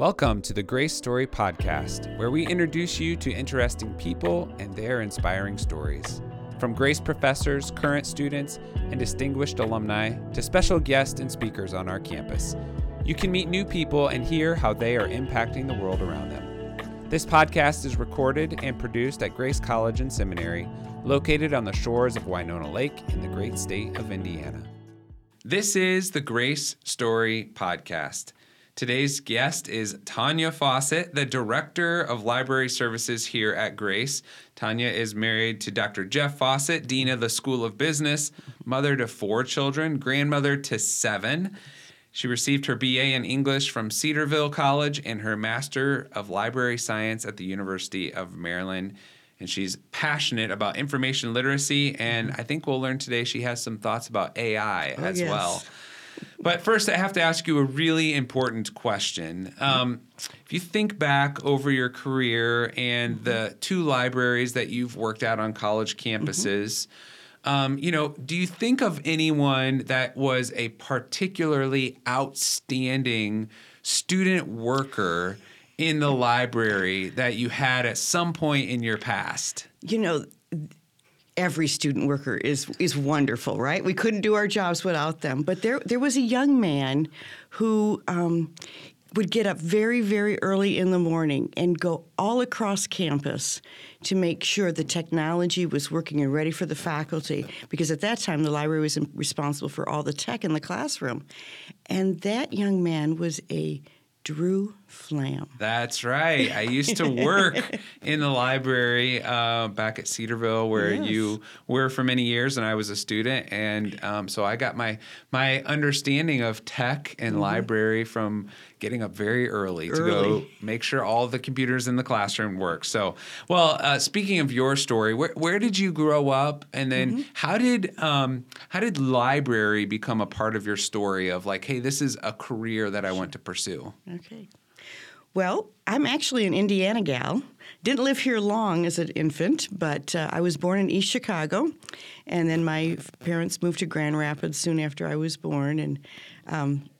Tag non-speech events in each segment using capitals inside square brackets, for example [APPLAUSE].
Welcome to the Grace Story Podcast, where we introduce you to interesting people and their inspiring stories. From Grace professors, current students, and distinguished alumni to special guests and speakers on our campus, you can meet new people and hear how they are impacting the world around them. This podcast is recorded and produced at Grace College and Seminary, located on the shores of Winona Lake in the great state of Indiana. This is the Grace Story Podcast. Today's guest is Tonya Fawcett, the Director of Library Services here at Grace. Tonya is married to Dr. Jeff Fawcett, Dean of the School of Business, mother to four children, grandmother to seven. She received her BA in English from Cedarville College and her Master of Library Science at the University of Maryland. And she's passionate about information literacy. And mm-hmm. I think we'll learn today she has some thoughts about AI Oh, as yes. well. But first, I have to ask you a really important question. Um, if you think back over your career and the two libraries that you've worked at on college campuses, um, you know, do you think of anyone that was a particularly outstanding student worker in the library that you had at some point in your past? you know every student worker is is wonderful right? We couldn't do our jobs without them. But there there was a young man who um, would get up very very early in the morning and go all across campus to make sure the technology was working and ready for the faculty because at that time the library was responsible for all the tech in the classroom. And that young man was a drew flam That's right. I used to [LAUGHS] work in the library uh, back at Cedarville, where Yes. you were for many years, and I was a student, and um, so I got my my understanding of tech and library from getting up very early, to go make sure all the computers in the classroom work. So, well, uh, speaking of your story, where where did you grow up, and then how did um, how did library become a part of your story of like, hey, this is a career that I want to pursue? Okay. Well, I'm actually an Indiana gal. Didn't live here long as an infant, but uh, I was born in East Chicago, and then my parents moved to Grand Rapids soon after I was born. And um,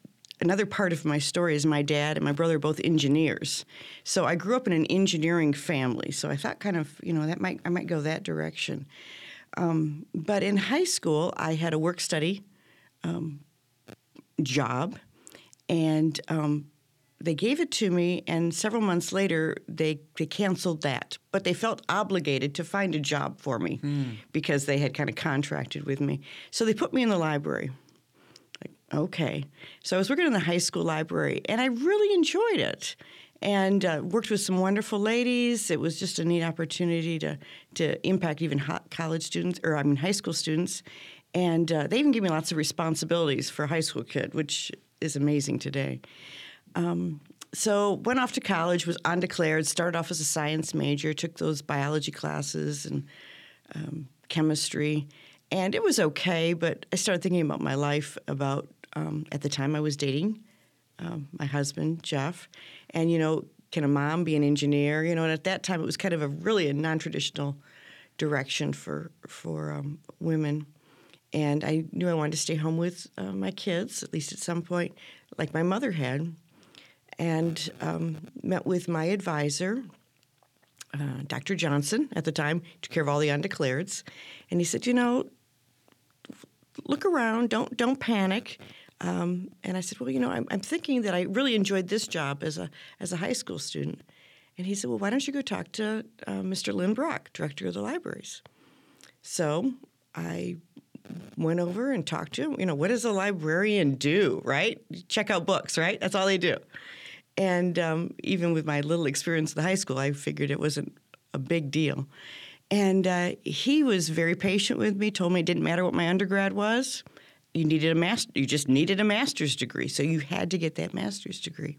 another part of my story is my dad and my brother are both engineers, so I grew up in an engineering family. So I thought, kind of, you know, that might I might go that direction. Um, but in high school, I had a work study um, job, and um, they gave it to me, and several months later, they, they canceled that. But they felt obligated to find a job for me because they had kind of contracted with me. So they put me in the library. Like, okay. So I was working in the high school library, and I really enjoyed it. And uh, worked with some wonderful ladies. It was just a neat opportunity to to impact even college students, or I mean high school students. And uh, they even gave me lots of responsibilities for a high school kid, which is amazing today. Um, so went off to college, was undeclared, started off as a science major, took those biology classes and um, chemistry, and it was okay. But I started thinking about my life. About um, at the time I was dating um, my husband Jeff, and you know, can a mom be an engineer? You know, and at that time it was kind of a really a non-traditional direction for for um, women. And I knew I wanted to stay home with uh, my kids, at least at some point, like my mother had and um, met with my advisor, uh, Dr. Johnson, at the time, took care of all the undeclareds, and he said, "You know, look around. Don't don't panic." Um, and I said, "Well, you know, I'm, I'm thinking that I really enjoyed this job as a as a high school student." And he said, "Well, why don't you go talk to uh, Mr. Lynn Brock, director of the libraries?" So I went over and talked to him. You know, what does a librarian do, right? Check out books, right? That's all they do. And um, even with my little experience in the high school, I figured it wasn't a big deal. And uh, he was very patient with me. Told me it didn't matter what my undergrad was. You needed a master. You just needed a master's degree, so you had to get that master's degree.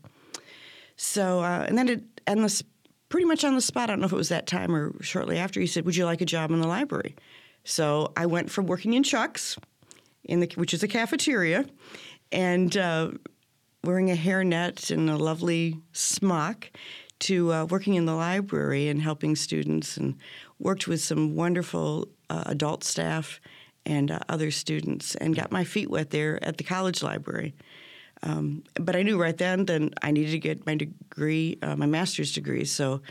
So, uh, and then it, and pretty much on the spot. I don't know if it was that time or shortly after. He said, "Would you like a job in the library?" So I went from working in Chuck's, in the which is a cafeteria, and uh, wearing a hairnet and a lovely smock, to uh, working in the library and helping students, and worked with some wonderful uh, adult staff and uh, other students, and got my feet wet there at the college library. Um, but I knew right then that I needed to get my degree, uh, my master's degree. So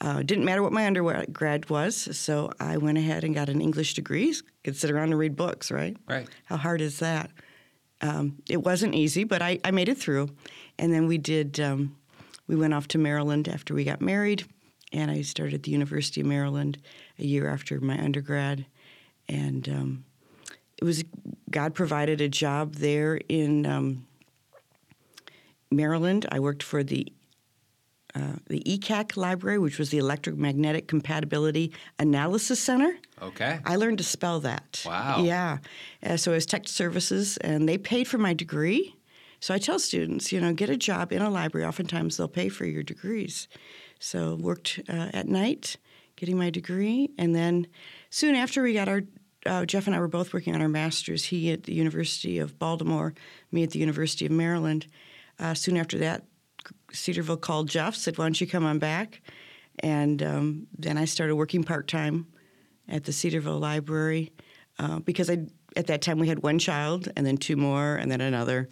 uh, it didn't matter what my undergrad was. So I went ahead and got an English degree. Could sit around and read books, right? Right. How hard is that? Um, it wasn't easy, but I, I made it through. And then we did. Um, we went off to Maryland after we got married, and I started the University of Maryland a year after my undergrad, and um, it was God provided a job there in um, Maryland. I worked for the uh, the ECAC library, which was the Electromagnetic Compatibility Analysis Center. Okay. I learned to spell that. Wow. Yeah. Uh, so it was tech services, and they paid for my degree. So I tell students, you know, get a job in a library. Oftentimes they'll pay for your degrees. So worked uh, at night, getting my degree, and then soon after we got our uh, Jeff and I were both working on our masters. He at the University of Baltimore, me at the University of Maryland. Uh, soon after that, Cedarville called Jeff, said, "Why don't you come on back?" And um, then I started working part time at the Cedarville Library uh, because I at that time we had one child and then two more and then another,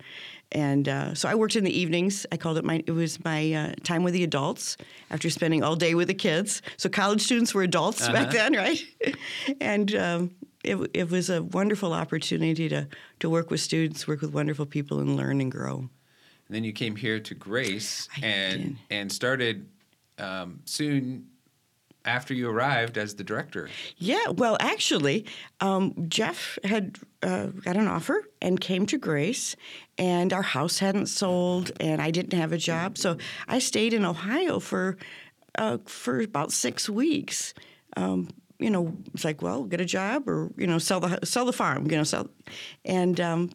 and uh, so I worked in the evenings. I called it my it was my uh, time with the adults after spending all day with the kids. So college students were adults uh-huh. back then, [LAUGHS] right? and um, it, it was a wonderful opportunity to to work with students, work with wonderful people, and learn and grow. And then you came here to Grace I and did. and started um, soon after you arrived as the director. Yeah, well, actually, um, Jeff had uh, got an offer and came to Grace, and our house hadn't sold, and I didn't have a job, so I stayed in Ohio for uh, for about six weeks. Um, you know, it's like, well, get a job or you know, sell the sell the farm. You know, sell. And um,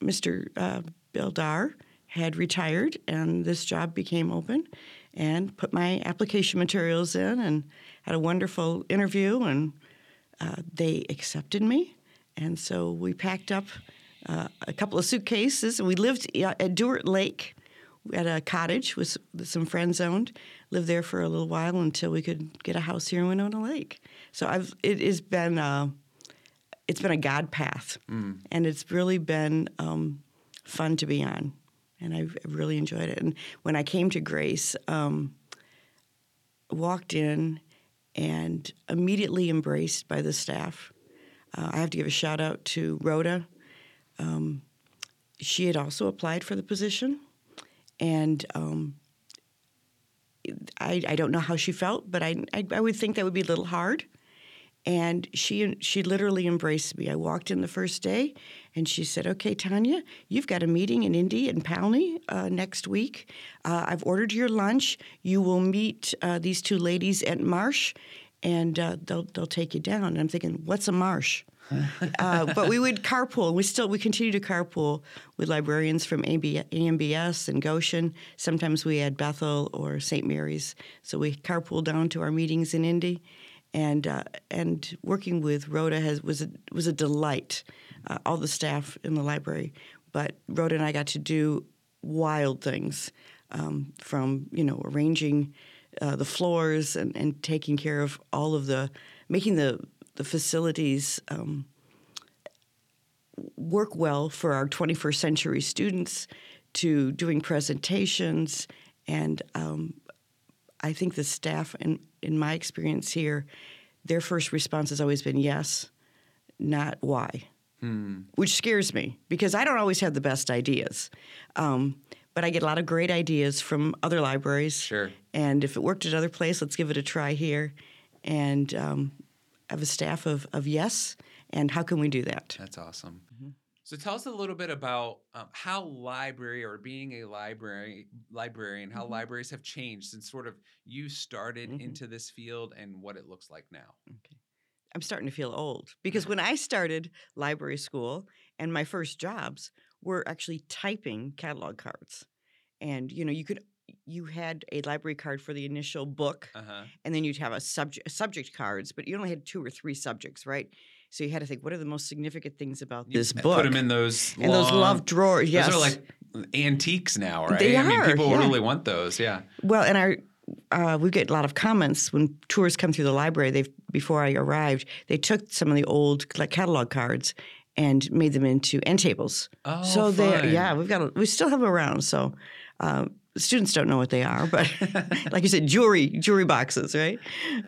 Mr. Uh, Bill Dar had retired, and this job became open, and put my application materials in, and had a wonderful interview, and uh, they accepted me, and so we packed up uh, a couple of suitcases, and we lived uh, at Dewart Lake at a cottage with, with some friends owned. Lived there for a little while until we could get a house here in Winona Lake. So I've it has been a, it's been a God path, Mm. and it's really been um, fun to be on, and I've really enjoyed it. And when I came to Grace, um, walked in and immediately embraced by the staff. Uh, I have to give a shout out to Rhoda. Um, she had also applied for the position, and um, I, I don't know how she felt, but I, I, I would think that would be a little hard. And she she literally embraced me. I walked in the first day, and she said, "Okay, Tonya, you've got a meeting in Indy and PALNI uh, next week. Uh, I've ordered your lunch. You will meet uh, these two ladies at Marsh, and uh, they'll they'll take you down." And I'm thinking, "What's a Marsh?" [LAUGHS] uh, but we would carpool. We still we continue to carpool with librarians from AB, AMBS and Goshen. Sometimes we had Bethel or St. Mary's, so we carpool down to our meetings in Indy, and uh, and working with Rhoda has was a, was a delight. Uh, all the staff in the library, but Rhoda and I got to do wild things, um, from you know arranging uh, the floors and, and taking care of all of the making the the facilities um, work well for our 21st century students to doing presentations and um, I think the staff in, in my experience here their first response has always been yes not why which scares me because I don't always have the best ideas um, but I get a lot of great ideas from other libraries Sure. and if it worked at other place let's give it a try here and um, I have a staff of, of yes and how can we do that That's awesome. Mm-hmm. So tell us a little bit about um, how library or being a library librarian, how Mm-hmm. libraries have changed since sort of you started Mhm. into this field and what it looks like now. Okay. I'm starting to feel old because when I started library school and my first jobs were actually typing catalog cards. And you know, you could you had a library card for the initial book Uh huh. and then you'd have a subject subject cards, but you only had two or three subjects, right? So you had to think what are the most significant things about this book? Put them in those in those love drawers. Yes. Those are like antiques now, right? They I mean, people yeah. really want those. Yeah. Well, and our uh, we get a lot of comments when tours come through the library. They've before I arrived, they took some of the old like catalog cards and made them into end tables. Oh, so they yeah, we've got we still have them around. So uh, students don't know what they are, but [LAUGHS] like you said, jewelry jewelry boxes, right,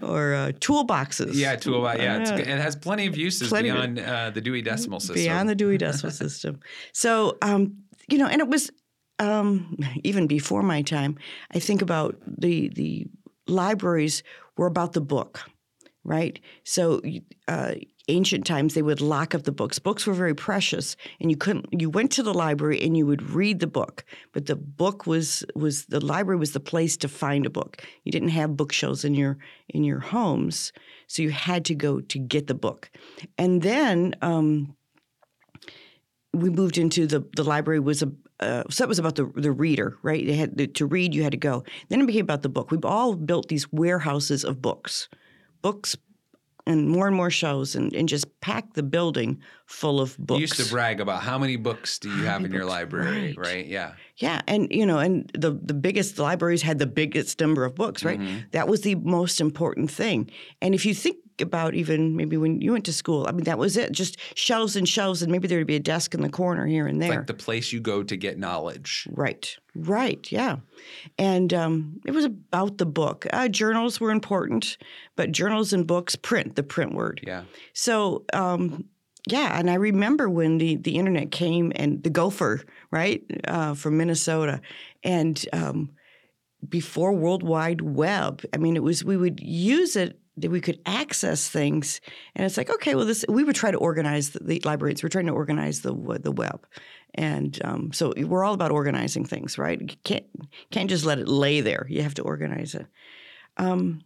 or uh, tool boxes. Yeah, tool. Yeah, it's, it has plenty of uses Plenty of- beyond uh, the Dewey Decimal System. beyond the Dewey Decimal [LAUGHS] System. So, um, you know, and it was um, even before my time. I think about the the libraries were about the book, right? So, uh, ancient times they would lock up the books. Books were very precious, and you couldn't. You went to the library and you would read the book, but the book was was the library was the place to find a book. You didn't have bookshelves in your in your homes, so you had to go to get the book, and then. Um, we moved into the the library was a uh, so that was about the the reader, right? They had to read, you had to go. Then it became about the book. We've all built these warehouses of books, books, and more and more shows and, and just pack the building full of books. You used to brag about how many books do you How have in your books? library, Right. right? Yeah. Yeah, and you know, and the the biggest libraries had the biggest number of books, right? Mhm. That was the most important thing. And if you think about even maybe when you went to school, I mean, that was it, just shelves and shelves, and maybe there would be a desk in the corner here and It's there. like the place you go to get knowledge. Right, right, yeah. And um, it was about the book. Uh, journals were important, but journals and books, print, the print word. Yeah. So, um, yeah, and I remember when the, the internet came and the gopher, right, uh, from Minnesota. And um, before World Wide Web, I mean, it was, we would use it that we could access things. And it's like, okay, well, this, we would try to organize the, the libraries. We're trying to organize the, the web. And um, so we're all about organizing things, right? You can't, can't just let it lay there. You have to organize it. Um,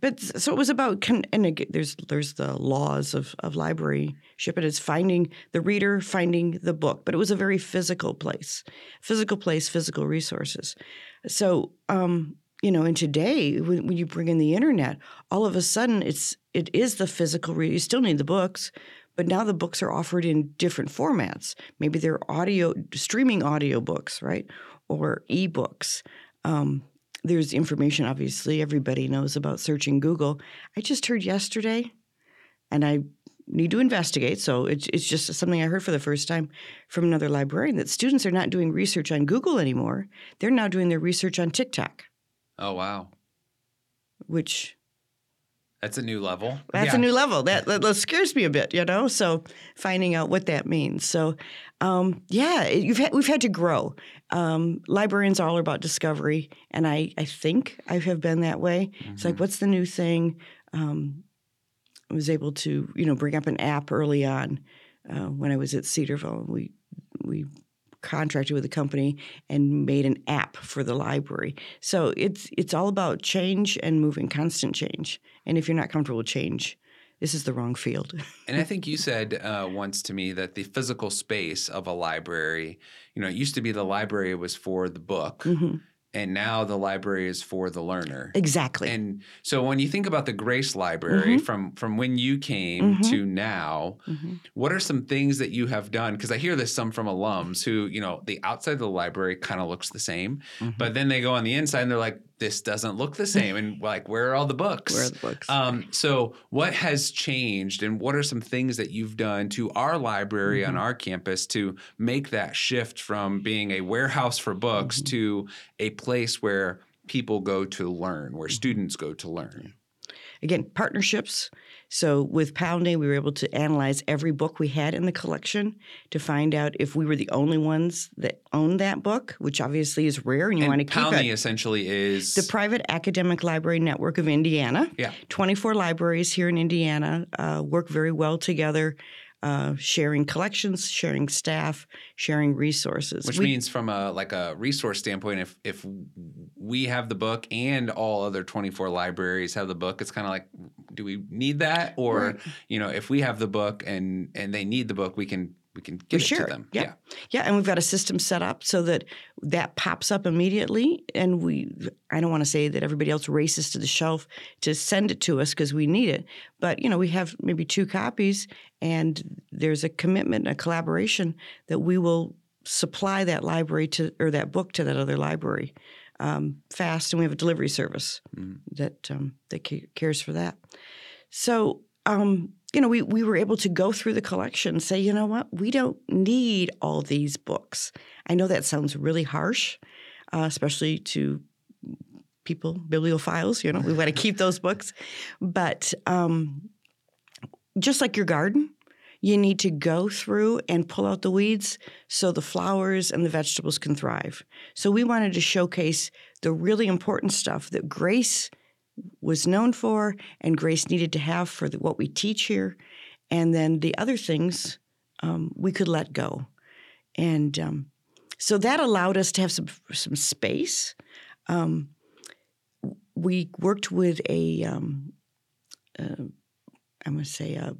but so it was about and again, there's there's the laws of of libraryship and it's finding the reader finding the book but it was a very physical place physical place physical resources so um you know and today when, when you bring in the internet all of a sudden it's it is the physical read you still need the books but now the books are offered in different formats. Maybe they're audio streaming audio books right or ebooks. Um, there's information obviously everybody knows about searching google. I just heard yesterday and i need to investigate so it's, it's just something i heard for the first time from another librarian that students are not doing research on google anymore. They're now doing their research on tiktok Oh wow. which That's a new level. that's Yeah. a new level that, that, that scares me a bit you know so finding out what that means so um, yeah it- you've had, we've had to grow um, librarians are all about discovery and I, I think i have been that way It's like, Mhm. what's the new thing? Um, I was able to, you know, bring up an app early on uh, when I was at Cedarville. We we contracted with a company and made an app for the library. So it's it's all about change and moving, constant change. And if you're not comfortable with change, this is the wrong field. [LAUGHS] And I think you said uh, once to me that the physical space of a library, you know, it used to be the library was for the book, Mhm. And now the library is for the learner. Exactly. And so when you think about the Grace Library Mhm. from from when you came Mhm. to now, Mhm. what are some things that you have done? Because I hear this some from alums who, you know, the outside of the library kind of looks the same, Mhm. but then they go on the inside and they're like, this doesn't look the [LAUGHS] same. And like, where are all the books? Where are the books? Um, so, what has changed, and what are some things that you've done to our library on Mhm. our campus to make that shift from being a warehouse for books Mhm. to a place where people go to learn, where Mm-hmm. students go to learn? Again, partnerships. So with PALNI, we were able to analyze every book we had in the collection to find out if we were the only ones that owned that book, which obviously is rare, and you and want to keep PALNI it. essentially is The private academic library network of Indiana. Yeah. 24 libraries here in Indiana uh, work very well together, uh, sharing collections, sharing staff, sharing resources. Which We- means, from a like a resource standpoint, if if we have the book and all other twenty four libraries have the book, it's kind of like, do we need that? Or Right. you know, if we have the book and and they need the book, we can we can give it to them. Yeah. Yeah, and we've got a system set up so that that pops up immediately. And we, I don't want to say that everybody else races to the shelf to send it to us because we need it. But, you know, we have maybe two copies and there's a commitment, a collaboration that we will supply that library to, or that book to that other library um, fast. And we have a delivery service Mhm. that, um, that ca- cares for that. So, um, you know, we, we were able to go through the collection and say, you know what, we don't need all these books. I know that sounds really harsh, uh, especially to people, bibliophiles, you know, we want to keep those books. But um, just like your garden, you need to go through and pull out the weeds so the flowers and the vegetables can thrive. So we wanted to showcase the really important stuff that Grace was known for and Grace needed to have for the, what we teach here. And then the other things um, we could let go. And um, so that allowed us to have some, some space. Um, we worked with a, I'm going to say, a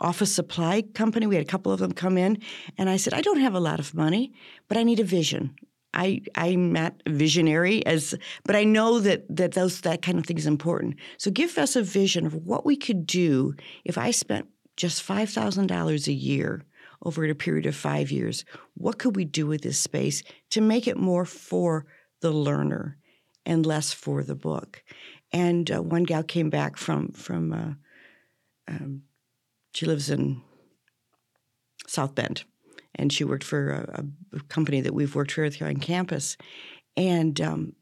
office supply company. We had a couple of them come in, and I said, I don't have a lot of money, but I need a vision. I I'm not visionary as, but I know that that those that kind of thing is important. So give us a vision of what we could do if I spent just five thousand dollars a year over a period of five years. What could we do with this space to make it more for the learner and less for the book? And uh, one gal came back from from uh, um, she lives in South Bend, and she worked for a, a company that we've worked with here on campus. And um,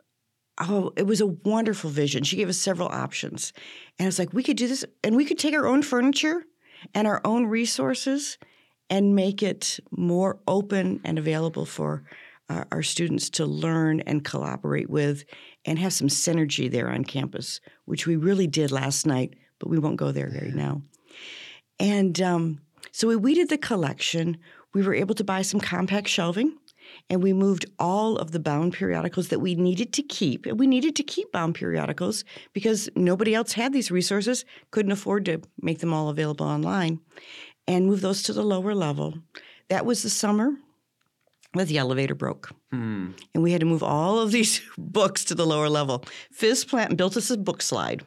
oh, it was a wonderful vision. She gave us several options, and I was like, we could do this, and we could take our own furniture and our own resources and make it more open and available for uh, our students to learn and collaborate with and have some synergy there on campus, which we really did last night, but we won't go there right now. And um, so we weeded the collection. We were able to buy some compact shelving and we moved all of the bound periodicals that we needed to keep. And we needed to keep bound periodicals because nobody else had these resources, couldn't afford to make them all available online, and move those to the lower level. That was the summer that the elevator broke. Hmm. And we had to move all of these [LAUGHS] books to the lower level. Fizz Plant built us a book slide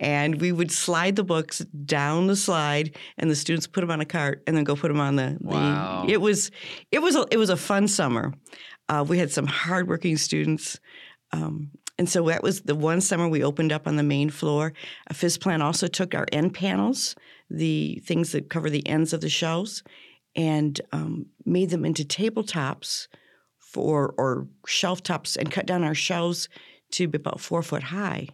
and we would slide the books down the slide, and the students put them on a cart and then go put them on the. Wow! The, it was it was a, it was a fun summer. Uh, we had some hardworking students. Um, and so that was the one summer we opened up on the main floor. A Fizz Plant also took our end panels, the things that cover the ends of the shelves, and um, made them into tabletops for or shelf tops and cut down our shelves to be about four foot high.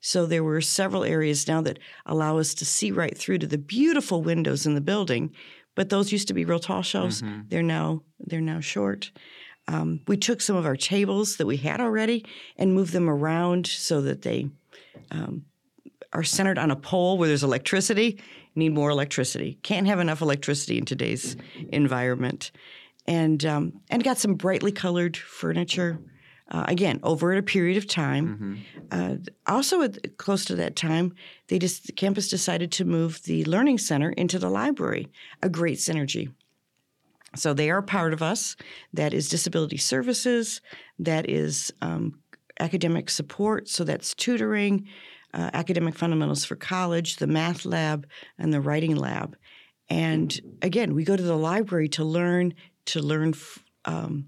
So there were several areas now that allow us to see right through to the beautiful windows in the building. But those used to be real tall shelves. Mm-hmm. They're now they're now short. Um, we took some of our tables that we had already and moved them around so that they um, are centered on a pole where there's electricity. Need more electricity. Can't have enough electricity in today's environment. And um, and got some brightly colored furniture uh, again, over a period of time. Mm-hmm. Uh, also, at, close to that time, they just the campus decided to move the learning center into the library. A great synergy. So they are part of us. That is disability services. That is um, academic support. So that's tutoring, uh, academic fundamentals for college, the math lab, and the writing lab. And again, we go to the library to learn to learn. Um,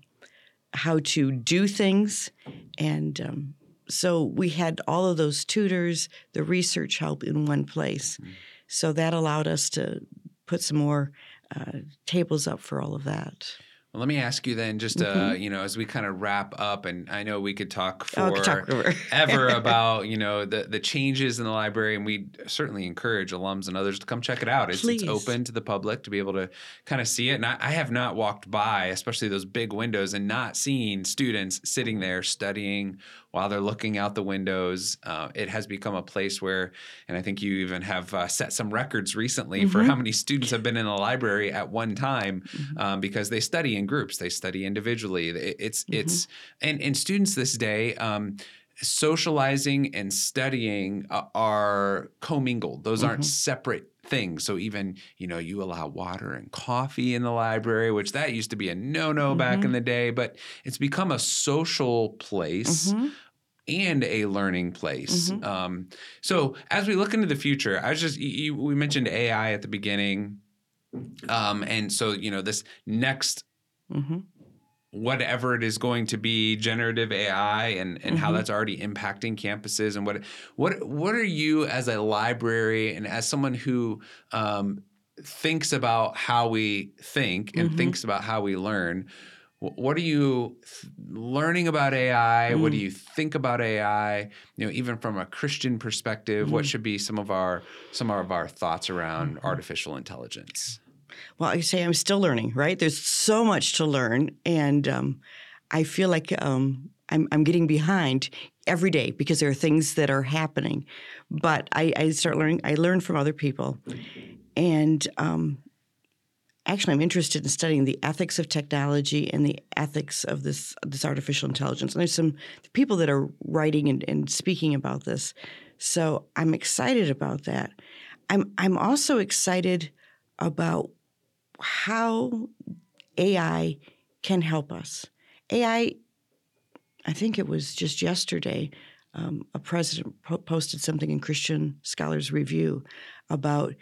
how to do things. And um, so we had all of those tutors, the research help in one place. Mm-hmm. So that allowed us to put some more uh, tables up for all of that. Well, let me ask you then, just uh, mm-hmm. you know, as we kind of wrap up, and I know we could talk for oh, [LAUGHS] talk ever about you know the the changes in the library, and we certainly encourage alums and others to come check it out. It's, it's open to the public to be able to kind of see it. And I, I, have not walked by, especially those big windows, and not seen students sitting there studying while they're looking out the windows. Uh, it has become a place where, and I think you even have uh, set some records recently mm-hmm. for how many students have been in the library at one time mm-hmm. um, because they study in groups, they study individually. It's mm-hmm. it's and and students this day. Um, socializing and studying uh, are commingled. Those aren't mm-hmm. separate things. So even, you know, you allow water and coffee in the library, which that used to be a no-no mm-hmm. back in the day, but it's become a social place. Mm-hmm. And a learning place. Mm-hmm. Um, so, as we look into the future, I was just you, we mentioned AI at the beginning, um, and so you know this next mm-hmm whatever it is going to be generative AI and, and Mm-hmm. how that's already impacting campuses and what what what are you as a library and as someone who um, thinks about how we think and Mhm. thinks about how we learn what are you th- learning about AI what do Mm. you think about AI you know even from a Christian perspective what Mm. should be some of our some of our thoughts around Mm-hmm. artificial intelligence Well, I say I'm still learning, right? There's so much to learn, and um, I feel like um, I'm, I'm getting behind every day because there are things that are happening. But I, I start learning. I learn from other people, and um, actually, I'm interested in studying the ethics of technology and the ethics of this this artificial intelligence. And there's some people that are writing and, and speaking about this, so I'm excited about that. I'm I'm also excited about how AI can help us. AI, I think it was just yesterday, um, a president po- posted something in Christian Scholars Review about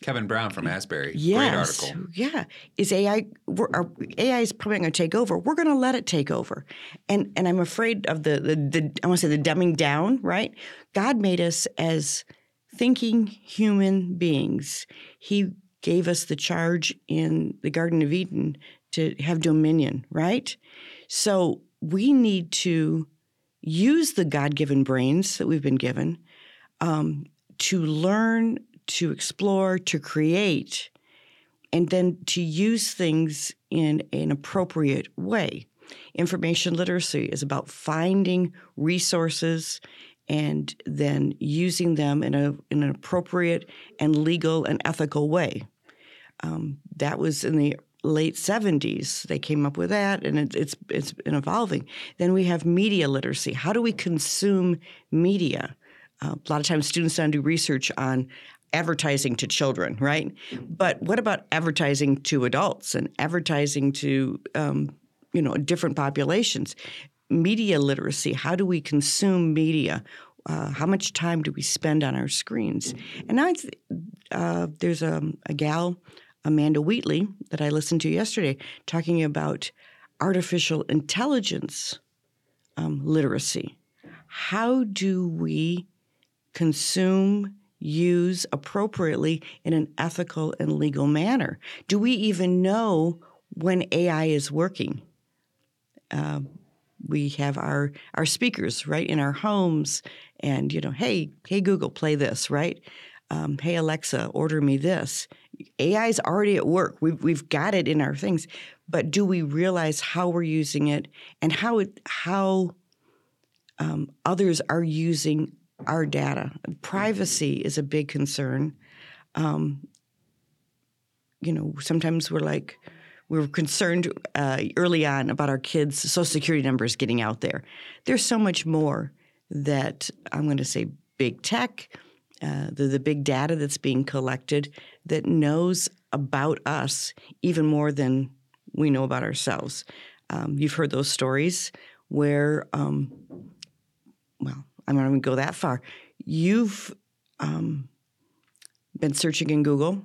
Kevin Brown from Asbury yes, great article yeah, is AI we're, are, AI is probably going to take over. We're going to let it take over, and and I'm afraid of the the, the I want to say the dumbing down. Right, God made us as thinking human beings. He gave us the charge in the Garden of Eden to have dominion, right? So we need to use the God given brains that we've been given um, to learn, to explore, to create, and then to use things in an appropriate way. Information literacy is about finding resources and then using them in, a, in an appropriate and legal and ethical way. Um, that was in the late 70s. They came up with that, and it, it's it's been evolving. Then we have media literacy. How do we consume media? Uh, a lot of times, students don't do research on advertising to children, right? But what about advertising to adults and advertising to um, you know different populations? Media literacy. How do we consume media? Uh, how much time do we spend on our screens? And it's, uh, there's a, a gal, Amanda Wheatley, that I listened to yesterday, talking about artificial intelligence um, literacy. How do we consume, use appropriately in an ethical and legal manner? Do we even know when AI is working? Uh, we have our our speakers right in our homes, and you know, hey, hey Google, play this, right? Um, hey Alexa, order me this. AI is already at work. We've we've got it in our things, but do we realize how we're using it and how it how um, others are using our data? Privacy is a big concern. Um, you know, sometimes we're like we were concerned uh, early on about our kids' social security numbers getting out there. There's so much more that I'm going to say big tech, uh, the, the big data that's being collected that knows about us even more than we know about ourselves. Um, you've heard those stories where, um, well, I'm not going to go that far. You've um, been searching in Google,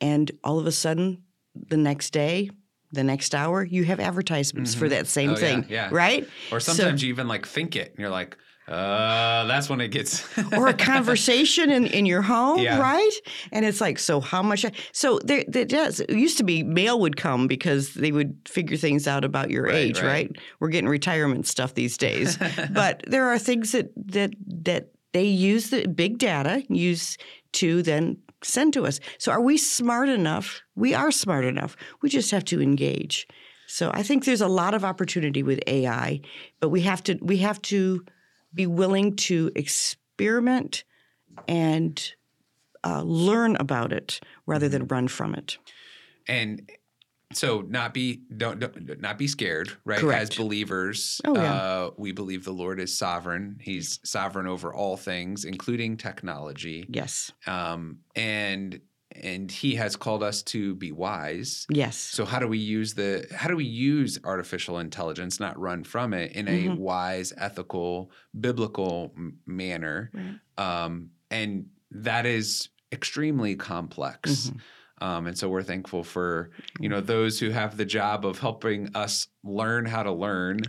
and all of a sudden, the next day, the next hour, you have advertisements for that same Oh, thing, yeah. right? Or So- sometimes you even like think it and you're like, uh, that's when it gets. [LAUGHS] or a conversation in, in your home, Yeah. right? And it's like, so how much? So there, there does. It used to be mail would come because they would figure things out about your Right, age, right. right. We're getting retirement stuff these days, [LAUGHS] but there are things that that that they use the big data use to then send to us. So are we smart enough? We are smart enough. We just have to engage. So I think there's a lot of opportunity with AI, but we have to we have to be willing to experiment and uh, learn about it rather than run from it. and so not be don't, don't not be scared, right? Correct. As believers, Oh, yeah. uh, we believe the Lord is sovereign. He's sovereign over all things, including technology. Yes. Um, and and He has called us to be wise. Yes. So how do we use the how do we use artificial intelligence, not run from it, in a Mhm. wise, ethical, biblical m- manner? Right. Um, and that is extremely complex. Mhm. Um, and so we're thankful for you know those who have the job of helping us learn how to learn,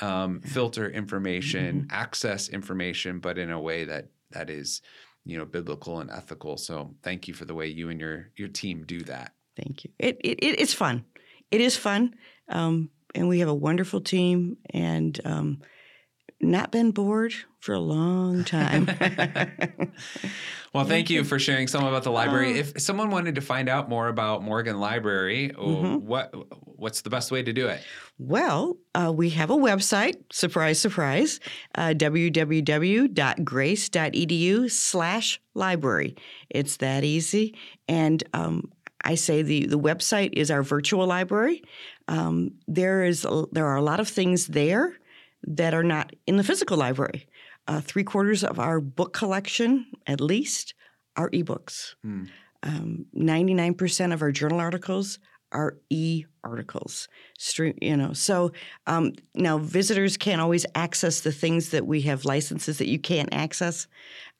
um, filter information, Mm-hmm. access information, but in a way that that is you know biblical and ethical. So thank you for the way you and your your team do that. Thank you. It, it, it it's fun. It is fun, um, and we have a wonderful team, and um, not been bored for a long time. [LAUGHS] Well, thank you for sharing some about the library. Oh. If someone wanted to find out more about Morgan Library, oh, Mm-hmm. what what's the best way to do it? Well, uh, we have a website. Surprise, surprise. Uh, www.grace.edu slash library. It's that easy. And um, I say the, the website is our virtual library. Um, there is a, there are a lot of things there that are not in the physical library. Uh, three quarters of our book collection, at least, are ebooks. Hmm. Um, 99% of our journal articles are e articles. Stream, you know, so um, now visitors can't always access the things that we have licenses that you can't access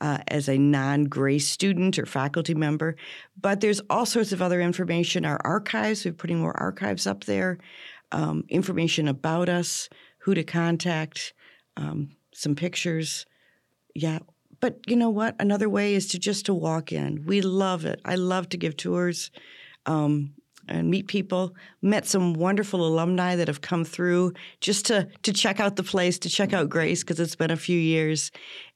uh, as a non Grace student or faculty member. But there's all sorts of other information. Our archives, we're putting more archives up there, um, information about us, who to contact, um, some pictures. Yeah. But you know what? Another way is to just to walk in. We love it. I love to give tours um, and meet people. Met some wonderful alumni that have come through just to to check out the place, to check out Grace because it's been a few years,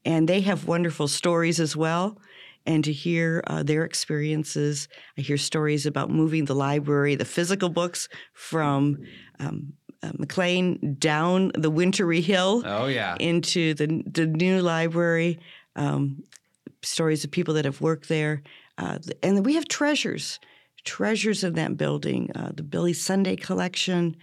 and they have wonderful stories as well. And to hear uh, their experiences, I hear stories about moving the library, the physical books from um, uh, McClain down the wintry hill Oh yeah. into the the new library. Um, stories of people that have worked there, uh, and we have treasures, treasures in that building. Uh, the Billy Sunday collection.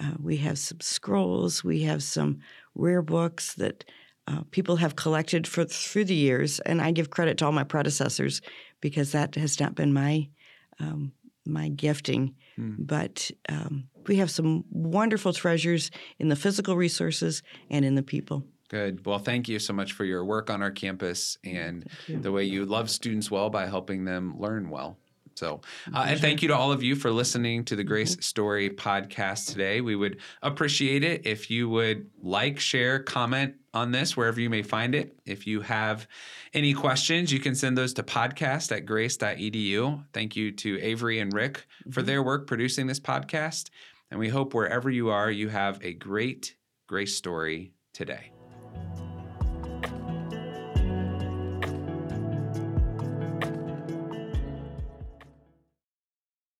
Uh, we have some scrolls. We have some rare books that uh, people have collected for through the years, and I give credit to all my predecessors because that has not been my um, my gifting. But um, we have some wonderful treasures in the physical resources and in the people. Good. Well, thank you so much for your work on our campus and the way you love students well by helping them learn well. So, uh, and thank you to all of you for listening to the Grace Story podcast today. We would appreciate it if you would like, share, comment on this wherever you may find it. If you have any questions, you can send those to podcast at grace.edu. Thank you to Avery and Rick for their work producing this podcast. And we hope wherever you are, you have a great Grace story today.